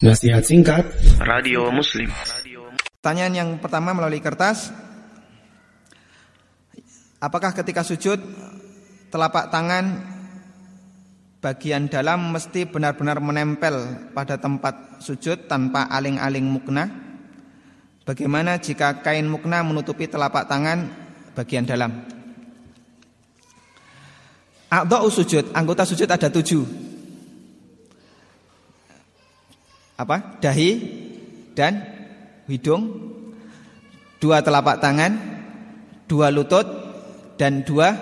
Nasihat singkat Radio Muslim. Pertanyaan yang pertama melalui kertas. Apakah ketika sujud Telapak tangan Bagian dalam mesti benar-benar menempel Pada tempat sujud Tanpa aling-aling mukna Bagaimana jika kain mukna Menutupi telapak tangan Bagian dalam? A'dha'u sujud Anggota sujud ada tujuh apa? Dahi dan hidung, dua telapak tangan, dua lutut dan dua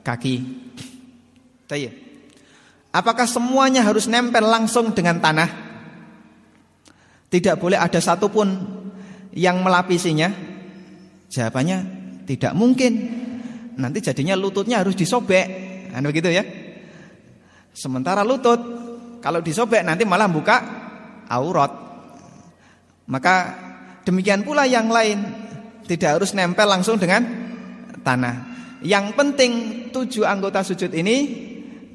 kaki. Apakah semuanya harus nempel langsung dengan tanah? Tidak boleh ada satupun yang melapisinya? Jawabannya tidak mungkin. Nanti jadinya lututnya harus disobek. Kan begitu ya? Sementara lutut kalau disobek nanti malah buka aurat. Maka demikian pula yang lain tidak harus nempel langsung dengan tanah. Yang penting tujuh anggota sujud ini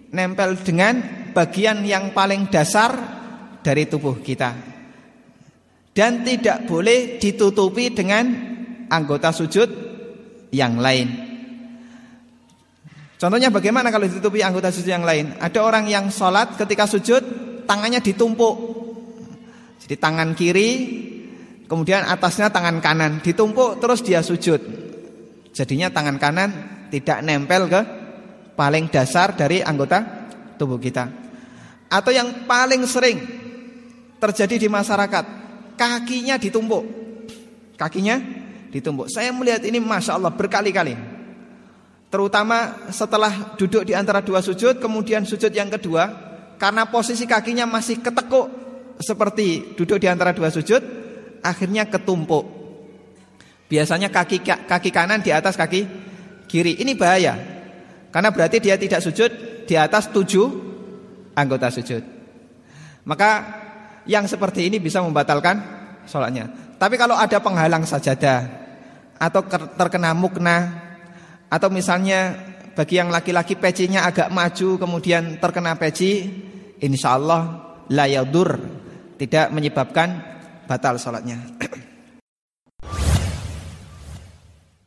nempel dengan bagian yang paling dasar dari tubuh kita. Dan tidak boleh ditutupi dengan anggota sujud yang lain. Contohnya bagaimana kalau ditutupi anggota sujud yang lain? Ada orang yang sholat ketika sujud tangannya ditumpuk jadi tangan kiri kemudian atasnya tangan kanan ditumpuk terus dia sujud. Jadinya tangan kanan tidak nempel ke paling dasar dari anggota tubuh kita. Atau yang paling sering terjadi di masyarakat, kakinya ditumpuk. Kakinya ditumpuk. Saya melihat ini Masya Allah berkali-kali. Terutama setelah duduk di antara dua sujud, kemudian sujud yang kedua, karena posisi kakinya masih ketekuk seperti duduk di antara dua sujud akhirnya ketumpuk. Biasanya kaki kaki kanan di atas kaki kiri. Ini bahaya. Karena berarti dia tidak sujud di atas tujuh anggota sujud. Maka yang seperti ini bisa membatalkan sholatnya. Tapi kalau ada penghalang sajadah atau terkena mukna atau misalnya bagi yang laki-laki pecinya agak maju kemudian terkena peci, insya Allah layadur tidak menyebabkan batal sholatnya.